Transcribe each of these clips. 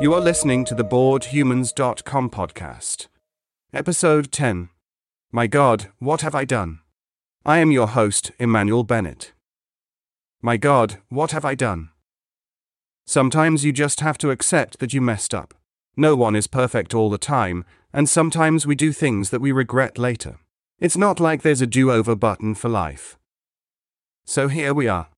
You are listening to the BoredHumans.com podcast. Episode 10 My God, What Have I Done? I am your host, Emanuel Bennett. My God, what have I done? Sometimes you just have to accept that you messed up. No one is perfect all the time, and sometimes we do things that we regret later. It's not like there's a do over button for life. So here we are.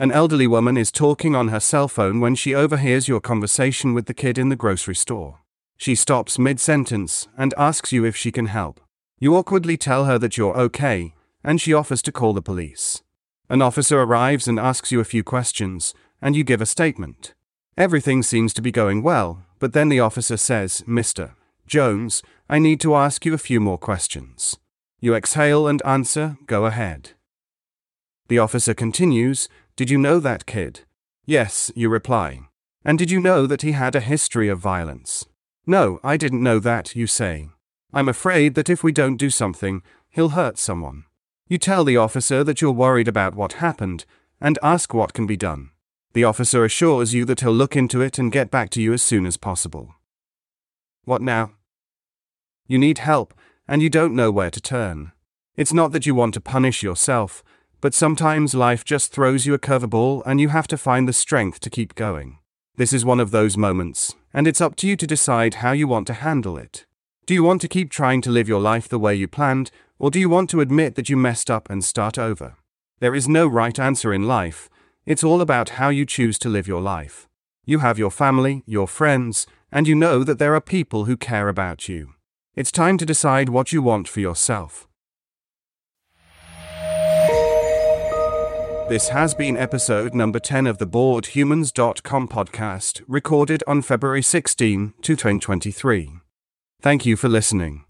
An elderly woman is talking on her cell phone when she overhears your conversation with the kid in the grocery store. She stops mid sentence and asks you if she can help. You awkwardly tell her that you're okay, and she offers to call the police. An officer arrives and asks you a few questions, and you give a statement. Everything seems to be going well, but then the officer says, Mr. Jones, I need to ask you a few more questions. You exhale and answer, Go ahead. The officer continues, Did you know that kid? Yes, you reply. And did you know that he had a history of violence? No, I didn't know that, you say. I'm afraid that if we don't do something, he'll hurt someone. You tell the officer that you're worried about what happened and ask what can be done. The officer assures you that he'll look into it and get back to you as soon as possible. What now? You need help and you don't know where to turn. It's not that you want to punish yourself, but sometimes life just throws you a curveball and you have to find the strength to keep going. This is one of those moments, and it's up to you to decide how you want to handle it. Do you want to keep trying to live your life the way you planned, or do you want to admit that you messed up and start over? There is no right answer in life, it's all about how you choose to live your life. You have your family, your friends, and you know that there are people who care about you. It's time to decide what you want for yourself. This has been episode number 10 of the BoredHumans.com podcast, recorded on February 16, 2023. Thank you for listening.